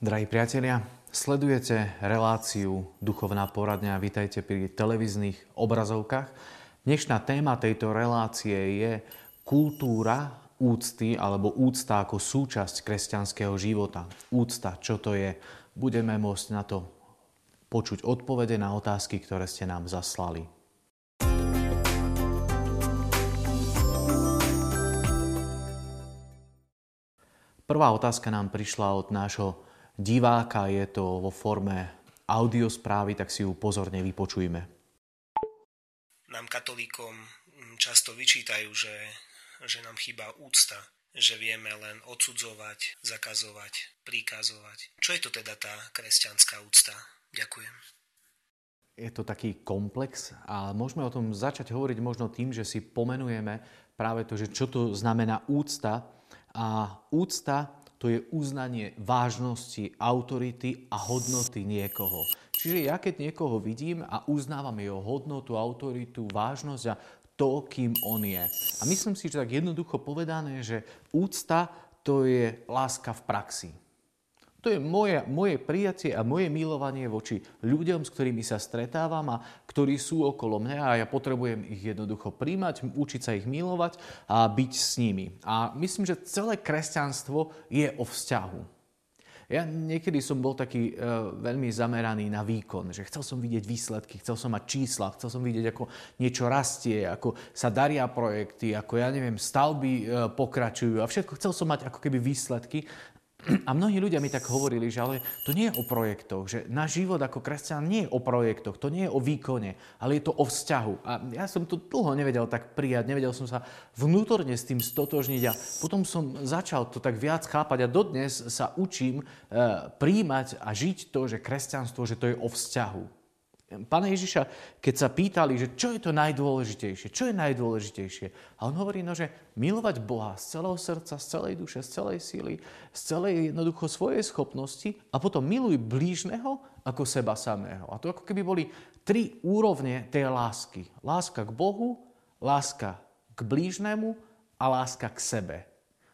Drahí priatelia, sledujete reláciu Duchovná poradňa. Vítajte pri televíznych obrazovkách. Dnešná téma tejto relácie je kultúra úcty alebo úcta ako súčasť kresťanského života. Úcta, čo to je? Budeme môcť na to počuť odpovede na otázky, ktoré ste nám zaslali. Prvá otázka nám prišla od nášho diváka, je to vo forme audiosprávy, tak si ju pozorne vypočujme. Nám katolíkom často vyčítajú, že, že nám chýba úcta, že vieme len odsudzovať, zakazovať, príkazovať. Čo je to teda tá kresťanská úcta? Ďakujem. Je to taký komplex a môžeme o tom začať hovoriť možno tým, že si pomenujeme práve to, že čo to znamená úcta. A úcta to je uznanie vážnosti, autority a hodnoty niekoho. Čiže ja keď niekoho vidím a uznávam jeho hodnotu, autoritu, vážnosť a to, kým on je. A myslím si, že tak jednoducho povedané, že úcta to je láska v praxi. To je moje, moje prijatie a moje milovanie voči ľuďom, s ktorými sa stretávam a ktorí sú okolo mňa a ja potrebujem ich jednoducho príjmať, učiť sa ich milovať a byť s nimi. A myslím, že celé kresťanstvo je o vzťahu. Ja niekedy som bol taký e, veľmi zameraný na výkon, že chcel som vidieť výsledky, chcel som mať čísla, chcel som vidieť, ako niečo rastie, ako sa daria projekty, ako ja neviem, stavby e, pokračujú a všetko. Chcel som mať ako keby výsledky a mnohí ľudia mi tak hovorili, že ale to nie je o projektoch, že náš život ako kresťan nie je o projektoch, to nie je o výkone, ale je to o vzťahu. A ja som to dlho nevedel tak prijať, nevedel som sa vnútorne s tým stotožniť a potom som začal to tak viac chápať a dodnes sa učím e, príjmať a žiť to, že kresťanstvo, že to je o vzťahu. Pána Ježiša, keď sa pýtali, že čo je to najdôležitejšie, čo je najdôležitejšie, a on hovorí, no, že milovať Boha z celého srdca, z celej duše, z celej síly, z celej jednoducho svojej schopnosti a potom miluj blížneho ako seba samého. A to ako keby boli tri úrovne tej lásky. Láska k Bohu, láska k blížnemu a láska k sebe.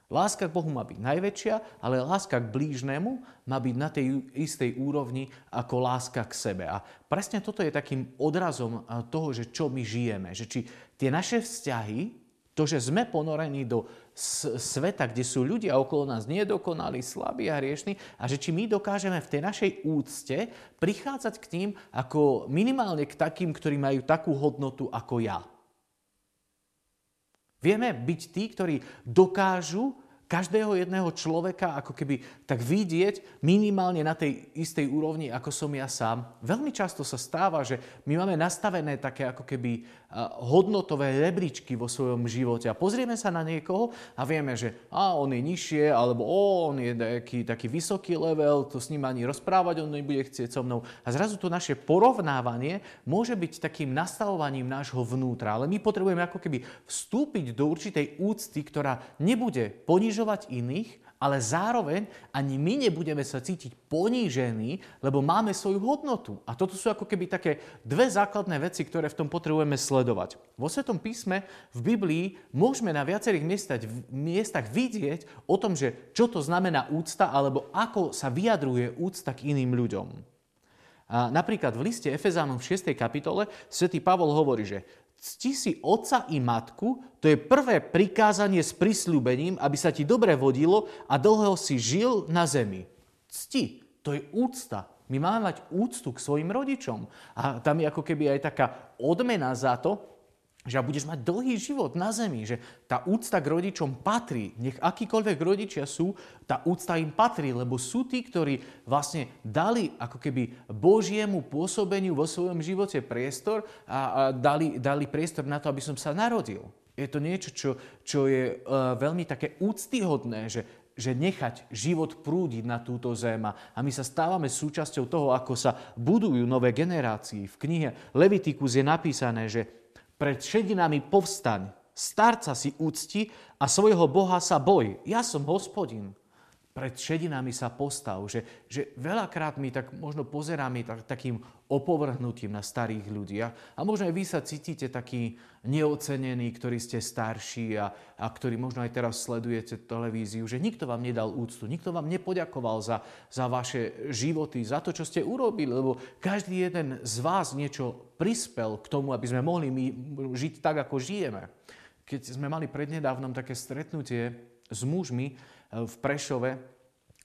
Láska k Bohu má byť najväčšia, ale láska k blížnemu má byť na tej istej úrovni ako láska k sebe. A presne toto je takým odrazom toho, že čo my žijeme. Že či tie naše vzťahy, to, že sme ponorení do sveta, kde sú ľudia okolo nás nedokonali, slabí a hriešní, a že či my dokážeme v tej našej úcte prichádzať k tým ako minimálne k takým, ktorí majú takú hodnotu ako ja. Vieme byť tí, ktorí dokážu každého jedného človeka ako keby tak vidieť minimálne na tej istej úrovni, ako som ja sám. Veľmi často sa stáva, že my máme nastavené také ako keby hodnotové rebríčky vo svojom živote a pozrieme sa na niekoho a vieme, že a, on je nižšie, alebo o, on je taký, taký vysoký level, to s ním ani rozprávať on nebude chcieť so mnou. A zrazu to naše porovnávanie môže byť takým nastavovaním nášho vnútra, ale my potrebujeme ako keby vstúpiť do určitej úcty, ktorá nebude ponižovať ponižovať iných, ale zároveň ani my nebudeme sa cítiť ponížení, lebo máme svoju hodnotu. A toto sú ako keby také dve základné veci, ktoré v tom potrebujeme sledovať. Vo Svetom písme v Biblii môžeme na viacerých miestach, miestach vidieť o tom, že čo to znamená úcta, alebo ako sa vyjadruje úcta k iným ľuďom. A napríklad v liste Efezánom v 6. kapitole svätý Pavol hovorí, že cti si otca i matku, to je prvé prikázanie s prisľúbením, aby sa ti dobre vodilo a dlho si žil na zemi. Cti, to je úcta. My máme mať úctu k svojim rodičom. A tam je ako keby aj taká odmena za to, že budeš mať dlhý život na zemi, že tá úcta k rodičom patrí. Nech akýkoľvek rodičia sú, tá úcta im patrí, lebo sú tí, ktorí vlastne dali ako keby Božiemu pôsobeniu vo svojom živote priestor a, a dali, dali priestor na to, aby som sa narodil. Je to niečo, čo, čo je uh, veľmi také úctyhodné, že že nechať život prúdiť na túto zem. A my sa stávame súčasťou toho, ako sa budujú nové generácie. V knihe Levitikus je napísané, že pred šedinami povstaň, starca si úcti a svojho Boha sa boj. Ja som hospodin. Pred šedinami sa postav, že, že veľakrát my tak možno pozeráme tak, takým opovrhnutím na starých ľudí. A, a možno aj vy sa cítite takí neocenení, ktorí ste starší a, a ktorí možno aj teraz sledujete televíziu, že nikto vám nedal úctu, nikto vám nepoďakoval za, za vaše životy, za to, čo ste urobili, lebo každý jeden z vás niečo prispel k tomu, aby sme mohli my žiť tak, ako žijeme. Keď sme mali prednedávnom také stretnutie s mužmi, v Prešove,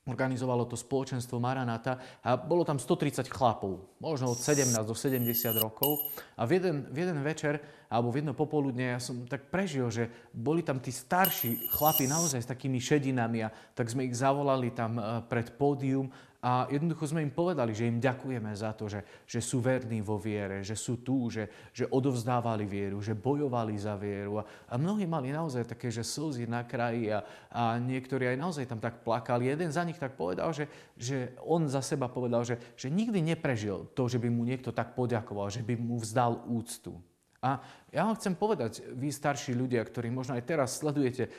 organizovalo to spoločenstvo Maranata a bolo tam 130 chlapov, možno od 17 do 70 rokov. A v jeden, v jeden večer, alebo v jedno popoludne, ja som tak prežil, že boli tam tí starší chlapi naozaj s takými šedinami a tak sme ich zavolali tam eh, pred pódium a jednoducho sme im povedali, že im ďakujeme za to, že, že sú verní vo viere, že sú tu, že, že odovzdávali vieru, že bojovali za vieru. A, a mnohí mali naozaj také, že slzy na kraji a, a niektorí aj naozaj tam tak plakali. Jeden za nich tak povedal, že, že on za seba povedal, že, že nikdy neprežil to, že by mu niekto tak poďakoval, že by mu vzdal úctu. A ja vám chcem povedať, vy starší ľudia, ktorí možno aj teraz sledujete e,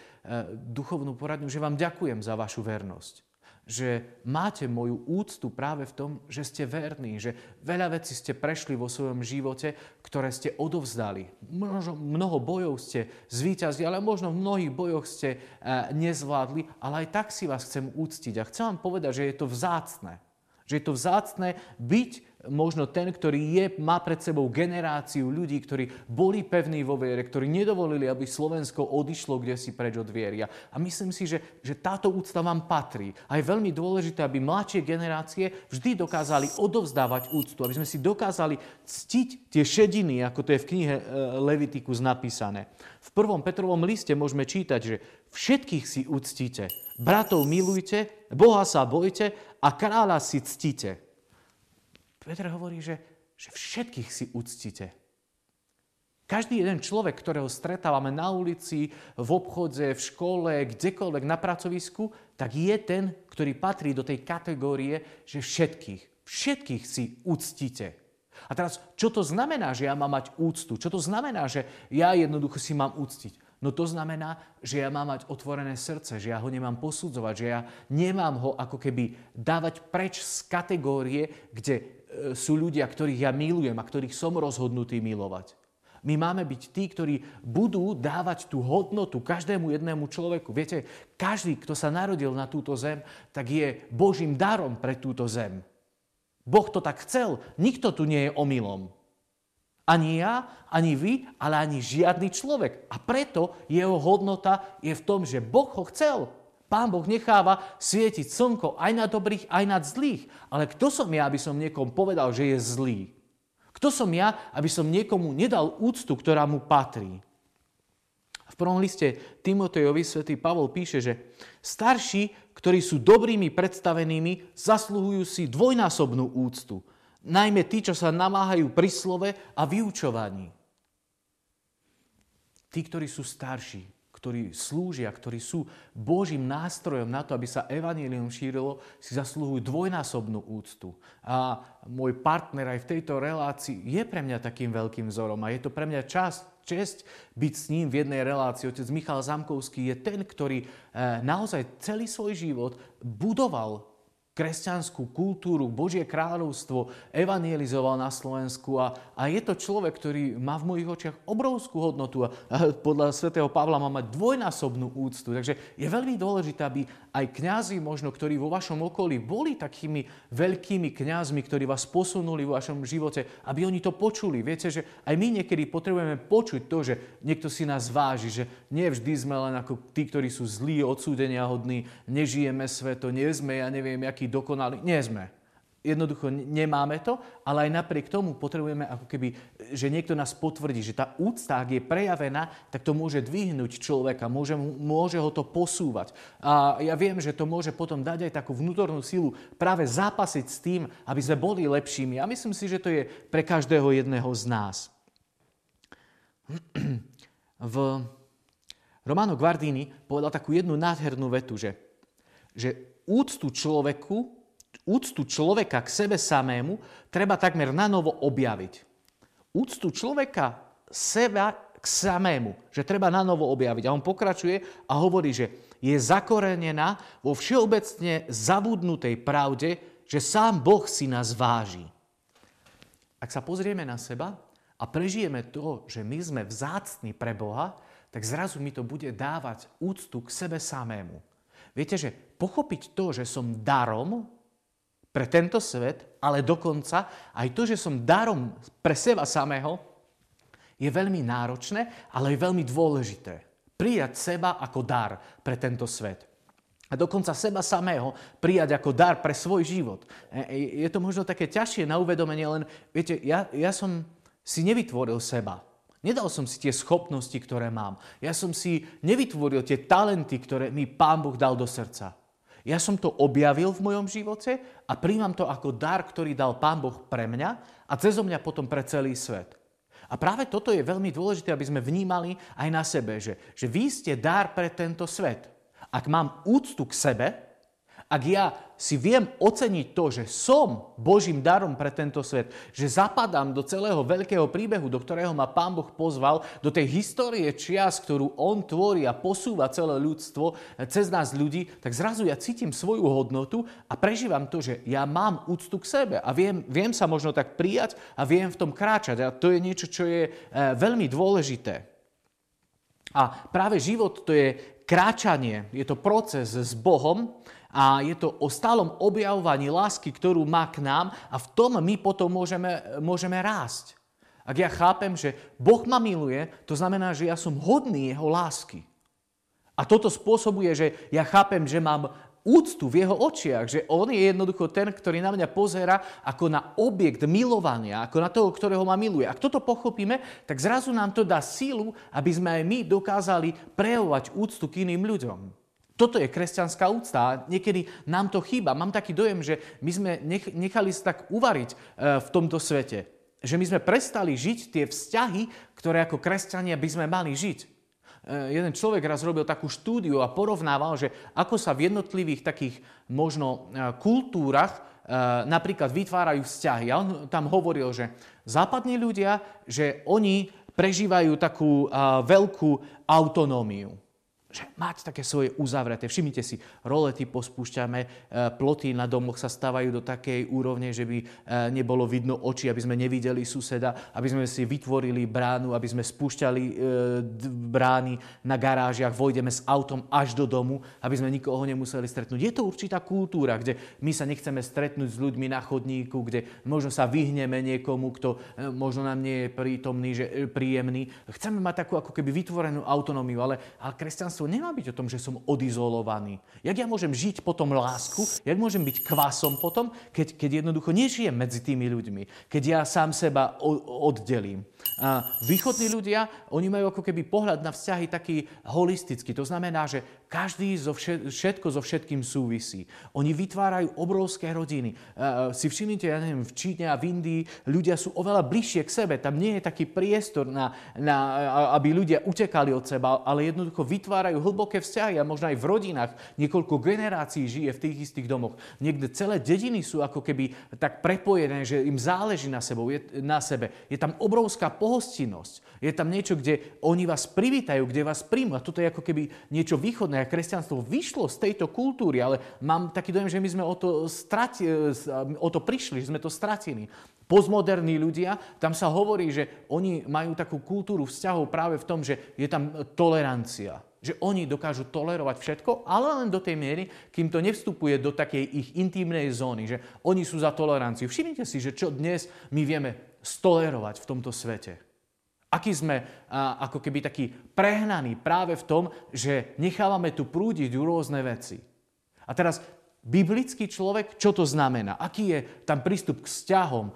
duchovnú poradňu, že vám ďakujem za vašu vernosť že máte moju úctu práve v tom, že ste verní, že veľa vecí ste prešli vo svojom živote, ktoré ste odovzdali. Možno mnoho bojov ste zvíťazili, ale možno v mnohých bojoch ste eh, nezvládli, ale aj tak si vás chcem úctiť. A chcem vám povedať, že je to vzácne. Že je to vzácne byť možno ten, ktorý je, má pred sebou generáciu ľudí, ktorí boli pevní vo viere, ktorí nedovolili, aby Slovensko odišlo kde si preč od viery. A myslím si, že, že táto úcta vám patrí. A je veľmi dôležité, aby mladšie generácie vždy dokázali odovzdávať úctu, aby sme si dokázali ctiť tie šediny, ako to je v knihe e, Levitikus napísané. V prvom Petrovom liste môžeme čítať, že všetkých si uctíte, bratov milujte, Boha sa bojte a kráľa si ctite. Peter hovorí, že, že všetkých si uctite. Každý jeden človek, ktorého stretávame na ulici, v obchode, v škole, kdekoľvek na pracovisku, tak je ten, ktorý patrí do tej kategórie, že všetkých, všetkých si uctite. A teraz, čo to znamená, že ja mám mať úctu? Čo to znamená, že ja jednoducho si mám úctiť? No to znamená, že ja mám mať otvorené srdce, že ja ho nemám posudzovať, že ja nemám ho ako keby dávať preč z kategórie, kde sú ľudia, ktorých ja milujem a ktorých som rozhodnutý milovať. My máme byť tí, ktorí budú dávať tú hodnotu každému jednému človeku. Viete, každý, kto sa narodil na túto zem, tak je Božím darom pre túto zem. Boh to tak chcel. Nikto tu nie je omylom. Ani ja, ani vy, ale ani žiadny človek. A preto jeho hodnota je v tom, že Boh ho chcel. Pán Boh necháva svietiť slnko aj na dobrých, aj na zlých. Ale kto som ja, aby som niekomu povedal, že je zlý? Kto som ja, aby som niekomu nedal úctu, ktorá mu patrí? V prvom liste Timotejovi svätý Pavol píše, že starší, ktorí sú dobrými predstavenými, zasluhujú si dvojnásobnú úctu. Najmä tí, čo sa namáhajú pri slove a vyučovaní. Tí, ktorí sú starší, ktorí slúžia, ktorí sú Božím nástrojom na to, aby sa evanílium šírilo, si zaslúhujú dvojnásobnú úctu. A môj partner aj v tejto relácii je pre mňa takým veľkým vzorom a je to pre mňa čas, čest byť s ním v jednej relácii. Otec Michal Zamkovský je ten, ktorý eh, naozaj celý svoj život budoval kresťanskú kultúru, Božie kráľovstvo evangelizoval na Slovensku a, a je to človek, ktorý má v mojich očiach obrovskú hodnotu a, a podľa svätého Pavla má mať dvojnásobnú úctu. Takže je veľmi dôležité, aby aj kňazi, možno, ktorí vo vašom okolí boli takými veľkými kňazmi, ktorí vás posunuli v vašom živote, aby oni to počuli. Viete, že aj my niekedy potrebujeme počuť to, že niekto si nás váži, že nie vždy sme len ako tí, ktorí sú zlí, odsúdenia hodní, nežijeme sveto, nie sme, ja neviem, aký dokonalí. Nie sme. Jednoducho nemáme to, ale aj napriek tomu potrebujeme ako keby, že niekto nás potvrdí, že tá úcta, ak je prejavená, tak to môže dvihnúť človeka, môže, môže ho to posúvať. A ja viem, že to môže potom dať aj takú vnútornú silu práve zápasiť s tým, aby sme boli lepšími. A myslím si, že to je pre každého jedného z nás. V Romano Guardini povedal takú jednu nádhernú vetu, že, že úctu človeku úctu človeka k sebe samému treba takmer na novo objaviť. Úctu človeka seba k samému, že treba na novo objaviť. A on pokračuje a hovorí, že je zakorenená vo všeobecne zabudnutej pravde, že sám Boh si nás váži. Ak sa pozrieme na seba a prežijeme to, že my sme vzácni pre Boha, tak zrazu mi to bude dávať úctu k sebe samému. Viete, že pochopiť to, že som darom pre tento svet, ale dokonca aj to, že som darom pre seba samého, je veľmi náročné, ale je veľmi dôležité. Prijať seba ako dar pre tento svet. A dokonca seba samého prijať ako dar pre svoj život. E, e, je to možno také ťažšie na uvedomenie, len viete, ja, ja som si nevytvoril seba. Nedal som si tie schopnosti, ktoré mám. Ja som si nevytvoril tie talenty, ktoré mi Pán Boh dal do srdca. Ja som to objavil v mojom živote a príjmam to ako dar, ktorý dal Pán Boh pre mňa a cez mňa potom pre celý svet. A práve toto je veľmi dôležité, aby sme vnímali aj na sebe, že, že vy ste dar pre tento svet. Ak mám úctu k sebe, ak ja si viem oceniť to, že som Božím darom pre tento svet, že zapadám do celého veľkého príbehu, do ktorého ma Pán Boh pozval, do tej histórie čias, ktorú On tvorí a posúva celé ľudstvo cez nás ľudí, tak zrazu ja cítim svoju hodnotu a prežívam to, že ja mám úctu k sebe a viem, viem sa možno tak prijať a viem v tom kráčať. A to je niečo, čo je e, veľmi dôležité. A práve život to je kráčanie, je to proces s Bohom, a je to o stálom objavovaní lásky, ktorú má k nám a v tom my potom môžeme, môžeme rásť. Ak ja chápem, že Boh ma miluje, to znamená, že ja som hodný Jeho lásky. A toto spôsobuje, že ja chápem, že mám úctu v jeho očiach, že on je jednoducho ten, ktorý na mňa pozera ako na objekt milovania, ako na toho, ktorého ma miluje. Ak toto pochopíme, tak zrazu nám to dá sílu, aby sme aj my dokázali prejavovať úctu k iným ľuďom. Toto je kresťanská úcta niekedy nám to chýba. Mám taký dojem, že my sme nechali sa tak uvariť e, v tomto svete. Že my sme prestali žiť tie vzťahy, ktoré ako kresťania by sme mali žiť. E, jeden človek raz robil takú štúdiu a porovnával, že ako sa v jednotlivých takých možno e, kultúrach napríklad vytvárajú vzťahy. A on tam hovoril, že západní ľudia, že oni prežívajú takú veľkú autonómiu že mať také svoje uzavreté. Všimnite si, rolety pospúšťame, e, ploty na domoch sa stávajú do takej úrovne, že by e, nebolo vidno oči, aby sme nevideli suseda, aby sme si vytvorili bránu, aby sme spúšťali e, brány na garážiach, vojdeme s autom až do domu, aby sme nikoho nemuseli stretnúť. Je to určitá kultúra, kde my sa nechceme stretnúť s ľuďmi na chodníku, kde možno sa vyhneme niekomu, kto možno nám nie je prítomný, že, príjemný. Chceme mať takú ako keby vytvorenú autonómiu, ale, ale kresťanstvo kresťanstvo nemá byť o tom, že som odizolovaný. Jak ja môžem žiť potom lásku, jak môžem byť kvasom potom, keď, keď jednoducho nežijem medzi tými ľuďmi, keď ja sám seba oddelím. A východní ľudia, oni majú ako keby pohľad na vzťahy taký holistický. To znamená, že každý zo všetko so všetkým súvisí. Oni vytvárajú obrovské rodiny. Uh, si všimnite, ja neviem, v Číne a v Indii ľudia sú oveľa bližšie k sebe. Tam nie je taký priestor, na, na, aby ľudia utekali od seba, ale jednoducho vytvárajú hlboké vzťahy a možno aj v rodinách. Niekoľko generácií žije v tých istých domoch. Niekde celé dediny sú ako keby tak prepojené, že im záleží na, sebou, je, na sebe. Je tam obrovská pohostinnosť. Je tam niečo, kde oni vás privítajú, kde vás príjmu. A toto je ako keby niečo východné. A kresťanstvo vyšlo z tejto kultúry, ale mám taký dojem, že my sme o to, strati, o to prišli, že sme to stratili. Postmoderní ľudia, tam sa hovorí, že oni majú takú kultúru vzťahov práve v tom, že je tam tolerancia. Že oni dokážu tolerovať všetko, ale len do tej miery, kým to nevstupuje do takej ich intimnej zóny, že oni sú za toleranciu. Všimnite si, že čo dnes my vieme stolerovať v tomto svete. Aký sme a, ako keby taký prehnaní práve v tom, že nechávame tu prúdiť rôzne veci. A teraz biblický človek, čo to znamená? Aký je tam prístup k vzťahom,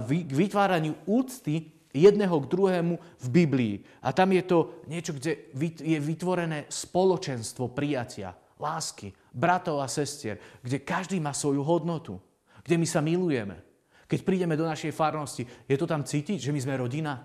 k vytváraniu úcty jedného k druhému v Biblii. A tam je to niečo, kde je vytvorené spoločenstvo prijatia, lásky, bratov a sestier, kde každý má svoju hodnotu, kde my sa milujeme. Keď prídeme do našej farnosti, je to tam cítiť, že my sme rodina?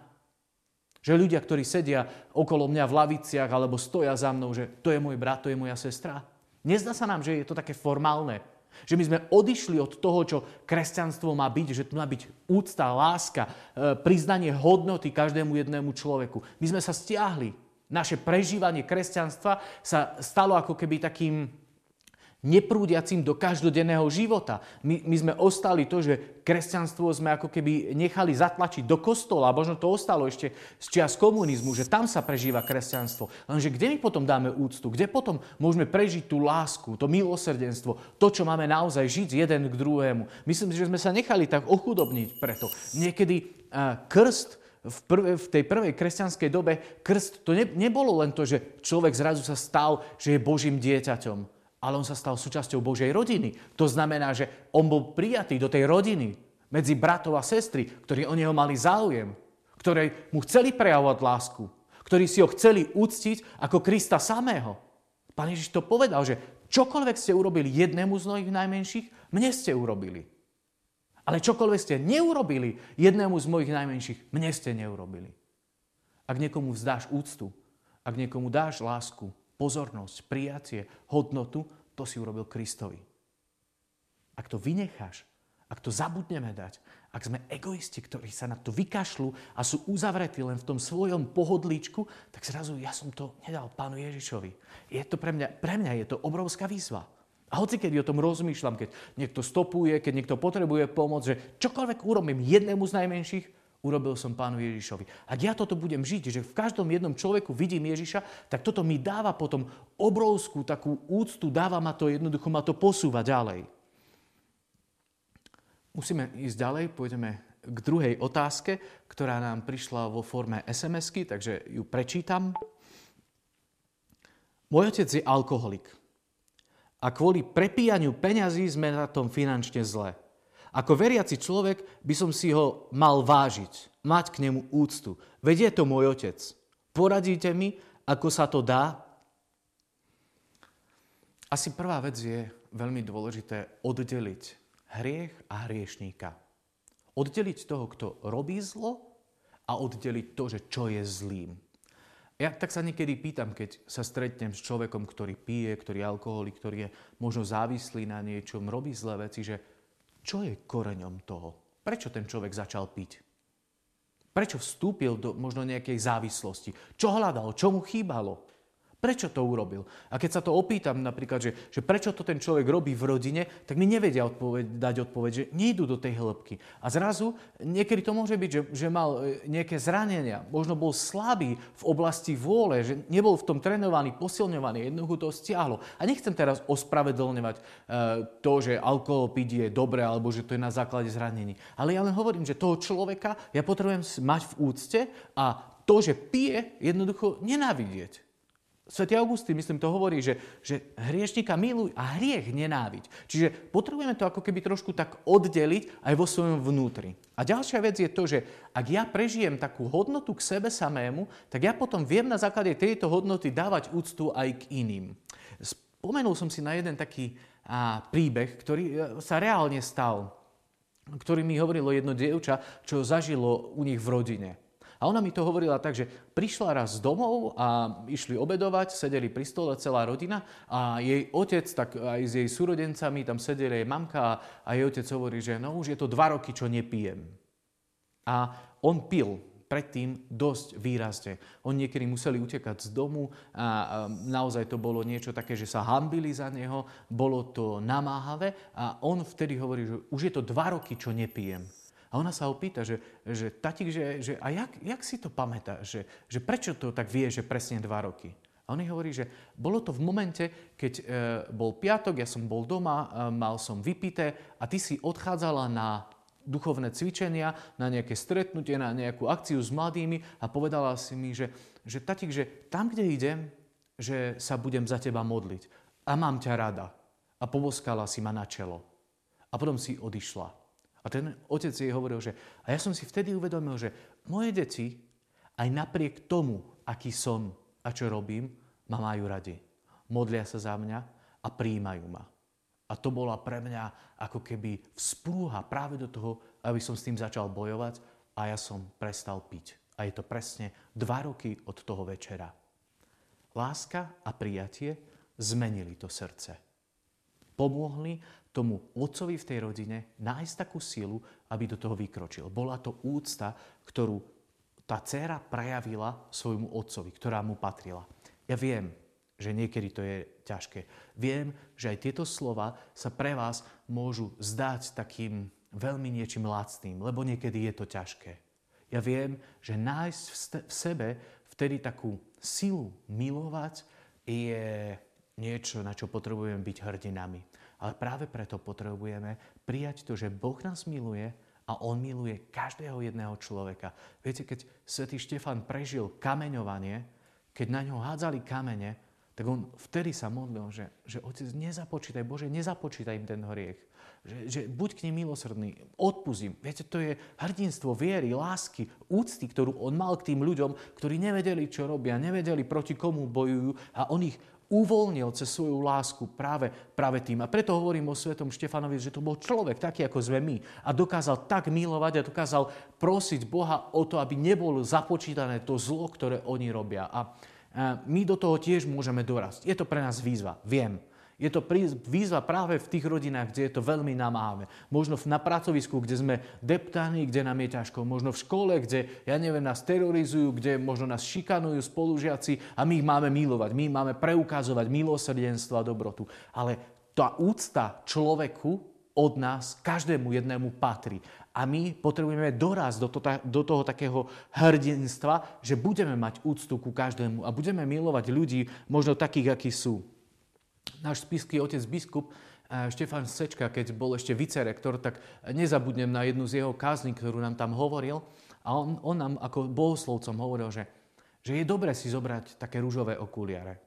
Že ľudia, ktorí sedia okolo mňa v laviciach alebo stoja za mnou, že to je môj brat, to je moja sestra. Nezdá sa nám, že je to také formálne. Že my sme odišli od toho, čo kresťanstvo má byť, že tu má byť úcta, láska, e, priznanie hodnoty každému jednému človeku. My sme sa stiahli. Naše prežívanie kresťanstva sa stalo ako keby takým neprúdiacim do každodenného života. My, my sme ostali to, že kresťanstvo sme ako keby nechali zatlačiť do kostola, a možno to ostalo ešte z čias komunizmu, že tam sa prežíva kresťanstvo. Lenže kde my potom dáme úctu? Kde potom môžeme prežiť tú lásku, to milosrdenstvo, to, čo máme naozaj žiť jeden k druhému? Myslím, že sme sa nechali tak ochudobniť preto. Niekedy uh, krst v, prv, v tej prvej kresťanskej dobe krst to ne, nebolo len to, že človek zrazu sa stal, že je Božím dieťaťom ale on sa stal súčasťou Božej rodiny. To znamená, že on bol prijatý do tej rodiny medzi bratov a sestry, ktorí o neho mali záujem, ktorí mu chceli prejavovať lásku, ktorí si ho chceli úctiť ako Krista samého. Pán Ježiš to povedal, že čokoľvek ste urobili jednému z mojich najmenších, mne ste urobili. Ale čokoľvek ste neurobili jednému z mojich najmenších, mne ste neurobili. Ak niekomu vzdáš úctu, ak niekomu dáš lásku, pozornosť, prijatie, hodnotu, to si urobil Kristovi. Ak to vynecháš, ak to zabudneme dať, ak sme egoisti, ktorí sa na to vykašľú a sú uzavretí len v tom svojom pohodlíčku, tak zrazu ja som to nedal pánu Ježišovi. Je to pre mňa, pre mňa je to obrovská výzva. A hoci keď o tom rozmýšľam, keď niekto stopuje, keď niekto potrebuje pomoc, že čokoľvek urobím jednému z najmenších, urobil som pánu Ježišovi. Ak ja toto budem žiť, že v každom jednom človeku vidím Ježiša, tak toto mi dáva potom obrovskú takú úctu, dáva ma to jednoducho, ma to posúva ďalej. Musíme ísť ďalej, pôjdeme k druhej otázke, ktorá nám prišla vo forme SMS-ky, takže ju prečítam. Môj otec je alkoholik a kvôli prepíjaniu peňazí sme na tom finančne zle. Ako veriaci človek by som si ho mal vážiť, mať k nemu úctu. Veď to môj otec. Poradíte mi, ako sa to dá? Asi prvá vec je veľmi dôležité oddeliť hriech a hriešníka. Oddeliť toho, kto robí zlo a oddeliť to, že čo je zlým. Ja tak sa niekedy pýtam, keď sa stretnem s človekom, ktorý pije, ktorý je alkoholik, ktorý je možno závislý na niečom, robí zlé veci, že čo je koreňom toho? Prečo ten človek začal piť? Prečo vstúpil do možno nejakej závislosti? Čo hľadal? Čo mu chýbalo? Prečo to urobil? A keď sa to opýtam napríklad, že, že prečo to ten človek robí v rodine, tak mi nevedia odpoveď, dať odpoveď, že nejdu do tej hĺbky. A zrazu niekedy to môže byť, že, že mal e, nejaké zranenia, možno bol slabý v oblasti vôle, že nebol v tom trénovaný, posilňovaný, jednoducho to stiahlo. A nechcem teraz ospravedlňovať e, to, že alkohol piť je dobré, alebo že to je na základe zranení. Ale ja len hovorím, že toho človeka ja potrebujem mať v úcte a to, že pije, jednoducho nenávidieť. Svetý Augustín, myslím, to hovorí, že, že hriešnika miluj a hriech nenáviť. Čiže potrebujeme to ako keby trošku tak oddeliť aj vo svojom vnútri. A ďalšia vec je to, že ak ja prežijem takú hodnotu k sebe samému, tak ja potom viem na základe tejto hodnoty dávať úctu aj k iným. Spomenul som si na jeden taký a, príbeh, ktorý e, sa reálne stal, ktorý mi hovorilo jedno dievča, čo zažilo u nich v rodine. A ona mi to hovorila tak, že prišla raz domov a išli obedovať, sedeli pri stole celá rodina a jej otec, tak aj s jej súrodencami, tam sedeli jej mamka a jej otec hovorí, že no už je to dva roky, čo nepijem. A on pil predtým dosť výrazne. Oni niekedy museli utekať z domu a naozaj to bolo niečo také, že sa hambili za neho, bolo to namáhavé a on vtedy hovorí, že už je to dva roky, čo nepijem. A ona sa ho pýta, že, že tatík, že, že a jak, jak si to pamätá, že, že prečo to tak vie, že presne dva roky? A on hovorí, že bolo to v momente, keď e, bol piatok, ja som bol doma, e, mal som vypité a ty si odchádzala na duchovné cvičenia, na nejaké stretnutie, na nejakú akciu s mladými a povedala si mi, že, že tatík, že tam, kde idem, že sa budem za teba modliť a mám ťa rada. A poboskala si ma na čelo. A potom si odišla. A ten otec jej hovoril, že a ja som si vtedy uvedomil, že moje deti aj napriek tomu, aký som a čo robím, ma majú radi. Modlia sa za mňa a príjmajú ma. A to bola pre mňa ako keby vzprúha práve do toho, aby som s tým začal bojovať a ja som prestal piť. A je to presne dva roky od toho večera. Láska a prijatie zmenili to srdce. Pomohli tomu otcovi v tej rodine nájsť takú silu, aby do toho vykročil. Bola to úcta, ktorú tá dcéra prejavila svojmu otcovi, ktorá mu patrila. Ja viem, že niekedy to je ťažké. Viem, že aj tieto slova sa pre vás môžu zdať takým veľmi niečím lacným, lebo niekedy je to ťažké. Ja viem, že nájsť v sebe vtedy takú silu milovať je niečo, na čo potrebujeme byť hrdinami. Ale práve preto potrebujeme prijať to, že Boh nás miluje a On miluje každého jedného človeka. Viete, keď svätý Štefan prežil kameňovanie, keď na ňo hádzali kamene, tak on vtedy sa modlil, že, že Otec, nezapočítaj, Bože, nezapočítaj im ten hriech. Že, že buď k nim milosrdný, odpustím. Viete, to je hrdinstvo viery, lásky, úcty, ktorú on mal k tým ľuďom, ktorí nevedeli, čo robia, nevedeli, proti komu bojujú a on ich uvoľnil cez svoju lásku práve, práve tým. A preto hovorím o svetom Štefanovi, že to bol človek taký, ako sme my. A dokázal tak milovať a dokázal prosiť Boha o to, aby nebolo započítané to zlo, ktoré oni robia. A my do toho tiež môžeme dorasť. Je to pre nás výzva, viem. Je to výzva práve v tých rodinách, kde je to veľmi namáhavé. Možno na pracovisku, kde sme deptaní, kde nám je ťažko. Možno v škole, kde, ja neviem, nás terorizujú, kde možno nás šikanujú spolužiaci a my ich máme milovať. My máme preukazovať milosrdenstvo a dobrotu. Ale tá úcta človeku od nás každému jednému patrí. A my potrebujeme dorazť do, to, do toho takého hrdinstva, že budeme mať úctu ku každému a budeme milovať ľudí možno takých, akí sú. Náš spisky otec biskup eh, Štefan Sečka, keď bol ešte vicerektor, tak nezabudnem na jednu z jeho kázní, ktorú nám tam hovoril. A on, on nám ako bohoslovcom hovoril, že, že je dobre si zobrať také rúžové okuliare.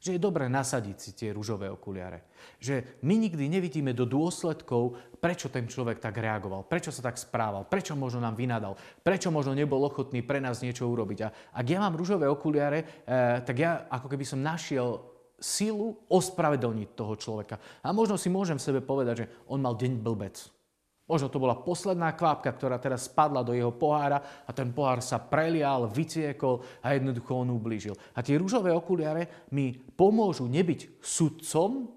Že je dobré nasadiť si tie rúžové okuliare. Že my nikdy nevidíme do dôsledkov, prečo ten človek tak reagoval, prečo sa tak správal, prečo možno nám vynadal, prečo možno nebol ochotný pre nás niečo urobiť. A ak ja mám rúžové okuliare, eh, tak ja ako keby som našiel silu ospravedlniť toho človeka. A možno si môžem v sebe povedať, že on mal deň blbec. Možno to bola posledná kvapka, ktorá teraz spadla do jeho pohára a ten pohár sa prelial, vyciekol a jednoducho on ublížil. A tie rúžové okuliare mi pomôžu nebyť sudcom,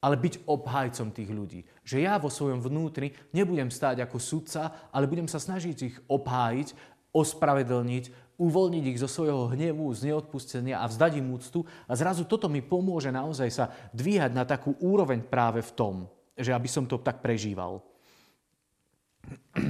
ale byť obhajcom tých ľudí. Že ja vo svojom vnútri nebudem stáť ako sudca, ale budem sa snažiť ich obhájiť, ospravedlniť, uvoľniť ich zo svojho hnevu, z neodpustenia a vzdať im úctu. A zrazu toto mi pomôže naozaj sa dvíhať na takú úroveň práve v tom, že aby som to tak prežíval.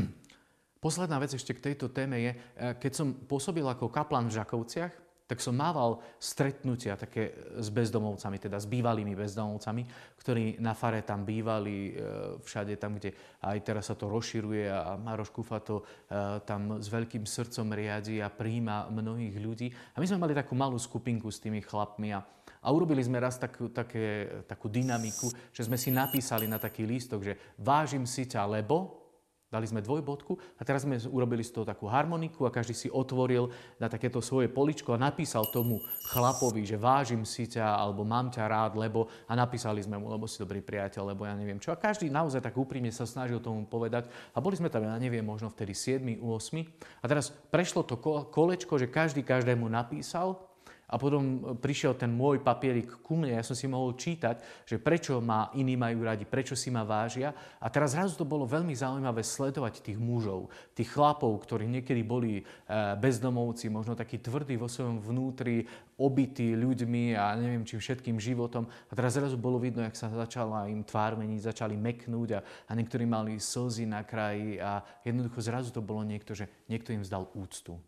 Posledná vec ešte k tejto téme je, eh, keď som pôsobil ako kaplan v Žakovciach, tak som mával stretnutia také s bezdomovcami, teda s bývalými bezdomovcami, ktorí na fare tam bývali, eh, všade tam, kde aj teraz sa to rozširuje a Maroš Kufa to eh, tam s veľkým srdcom riadi a príjma mnohých ľudí. A my sme mali takú malú skupinku s tými chlapmi a, a urobili sme raz takú, také, takú dynamiku, že sme si napísali na taký lístok, že vážim si ťa, lebo Dali sme dvojbodku a teraz sme urobili z toho takú harmoniku a každý si otvoril na takéto svoje poličko a napísal tomu chlapovi, že vážim si ťa alebo mám ťa rád, lebo a napísali sme mu, lebo si dobrý priateľ, lebo ja neviem čo. A každý naozaj tak úprimne sa snažil tomu povedať a boli sme tam, ja neviem, možno vtedy 7, 8. A teraz prešlo to kolečko, že každý každému napísal a potom prišiel ten môj papierik ku mne, ja som si mohol čítať, že prečo ma iní majú radi, prečo si ma vážia. A teraz zrazu to bolo veľmi zaujímavé sledovať tých mužov, tých chlapov, ktorí niekedy boli eh, bezdomovci, možno takí tvrdí vo svojom vnútri, obití ľuďmi a neviem čím všetkým životom. A teraz zrazu bolo vidno, jak sa začala im tvár meniť, začali meknúť a, a niektorí mali slzy na kraji a jednoducho zrazu to bolo niekto, že niekto im vzdal úctu.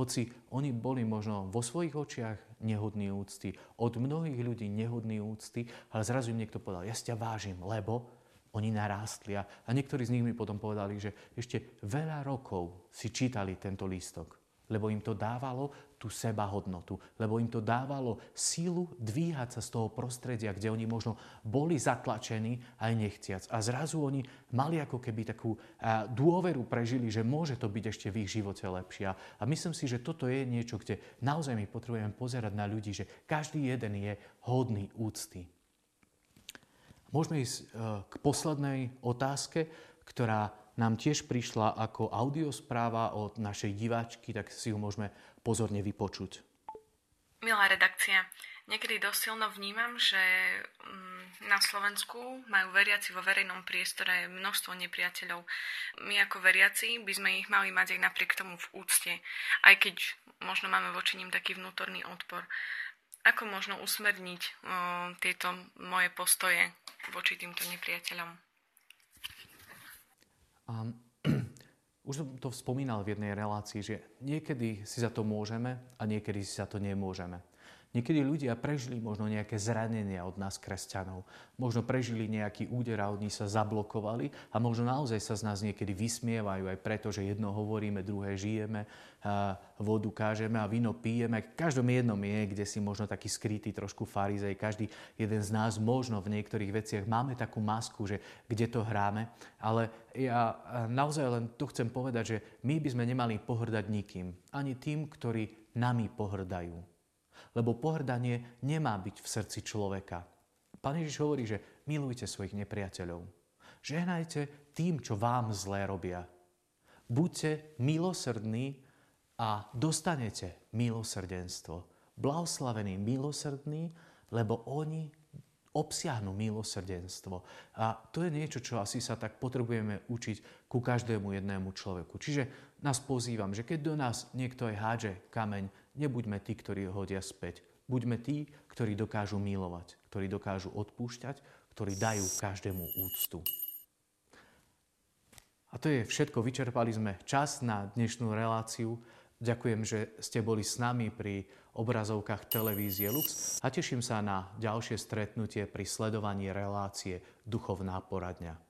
Hoci oni boli možno vo svojich očiach nehodní úcty, od mnohých ľudí nehodní úcty, ale zrazu im niekto povedal, ja si ťa vážim, lebo oni narástli. A, a niektorí z nich mi potom povedali, že ešte veľa rokov si čítali tento lístok, lebo im to dávalo tú sebahodnotu, lebo im to dávalo sílu dvíhať sa z toho prostredia, kde oni možno boli zatlačení aj nechciac. A zrazu oni mali ako keby takú dôveru prežili, že môže to byť ešte v ich živote lepšie. A myslím si, že toto je niečo, kde naozaj my potrebujeme pozerať na ľudí, že každý jeden je hodný úcty. Môžeme ísť e, k poslednej otázke, ktorá nám tiež prišla ako audiospráva od našej diváčky, tak si ju môžeme pozorne vypočuť. Milá redakcia, Niekedy dosť silno vnímam, že mm, na Slovensku majú veriaci vo verejnom priestore množstvo nepriateľov. My ako veriaci by sme ich mali mať aj napriek tomu v úcte, aj keď možno máme voči ním taký vnútorný odpor. Ako možno usmerniť o, tieto moje postoje voči týmto nepriateľom? Um, už som to spomínal v jednej relácii, že niekedy si za to môžeme a niekedy si za to nemôžeme. Niekedy ľudia prežili možno nejaké zranenia od nás, kresťanov. Možno prežili nejaký úder a oni sa zablokovali a možno naozaj sa z nás niekedy vysmievajú aj preto, že jedno hovoríme, druhé žijeme, vodu kážeme a víno pijeme. V každom jednom je, kde si možno taký skrytý trošku farizej. Každý jeden z nás možno v niektorých veciach máme takú masku, že kde to hráme. Ale ja naozaj len tu chcem povedať, že my by sme nemali pohrdať nikým. Ani tým, ktorí nami pohrdajú lebo pohrdanie nemá byť v srdci človeka. Pán Ježiš hovorí, že milujte svojich nepriateľov. Žehnajte tým, čo vám zlé robia. Buďte milosrdní a dostanete milosrdenstvo. Blahoslavení milosrdní, lebo oni obsiahnu milosrdenstvo. A to je niečo, čo asi sa tak potrebujeme učiť ku každému jednému človeku. Čiže nás pozývam, že keď do nás niekto aj hádže kameň, nebuďme tí, ktorí ho hodia späť. Buďme tí, ktorí dokážu milovať, ktorí dokážu odpúšťať, ktorí dajú každému úctu. A to je všetko. Vyčerpali sme čas na dnešnú reláciu. Ďakujem, že ste boli s nami pri obrazovkách televízie Lux a teším sa na ďalšie stretnutie pri sledovaní relácie Duchovná poradňa.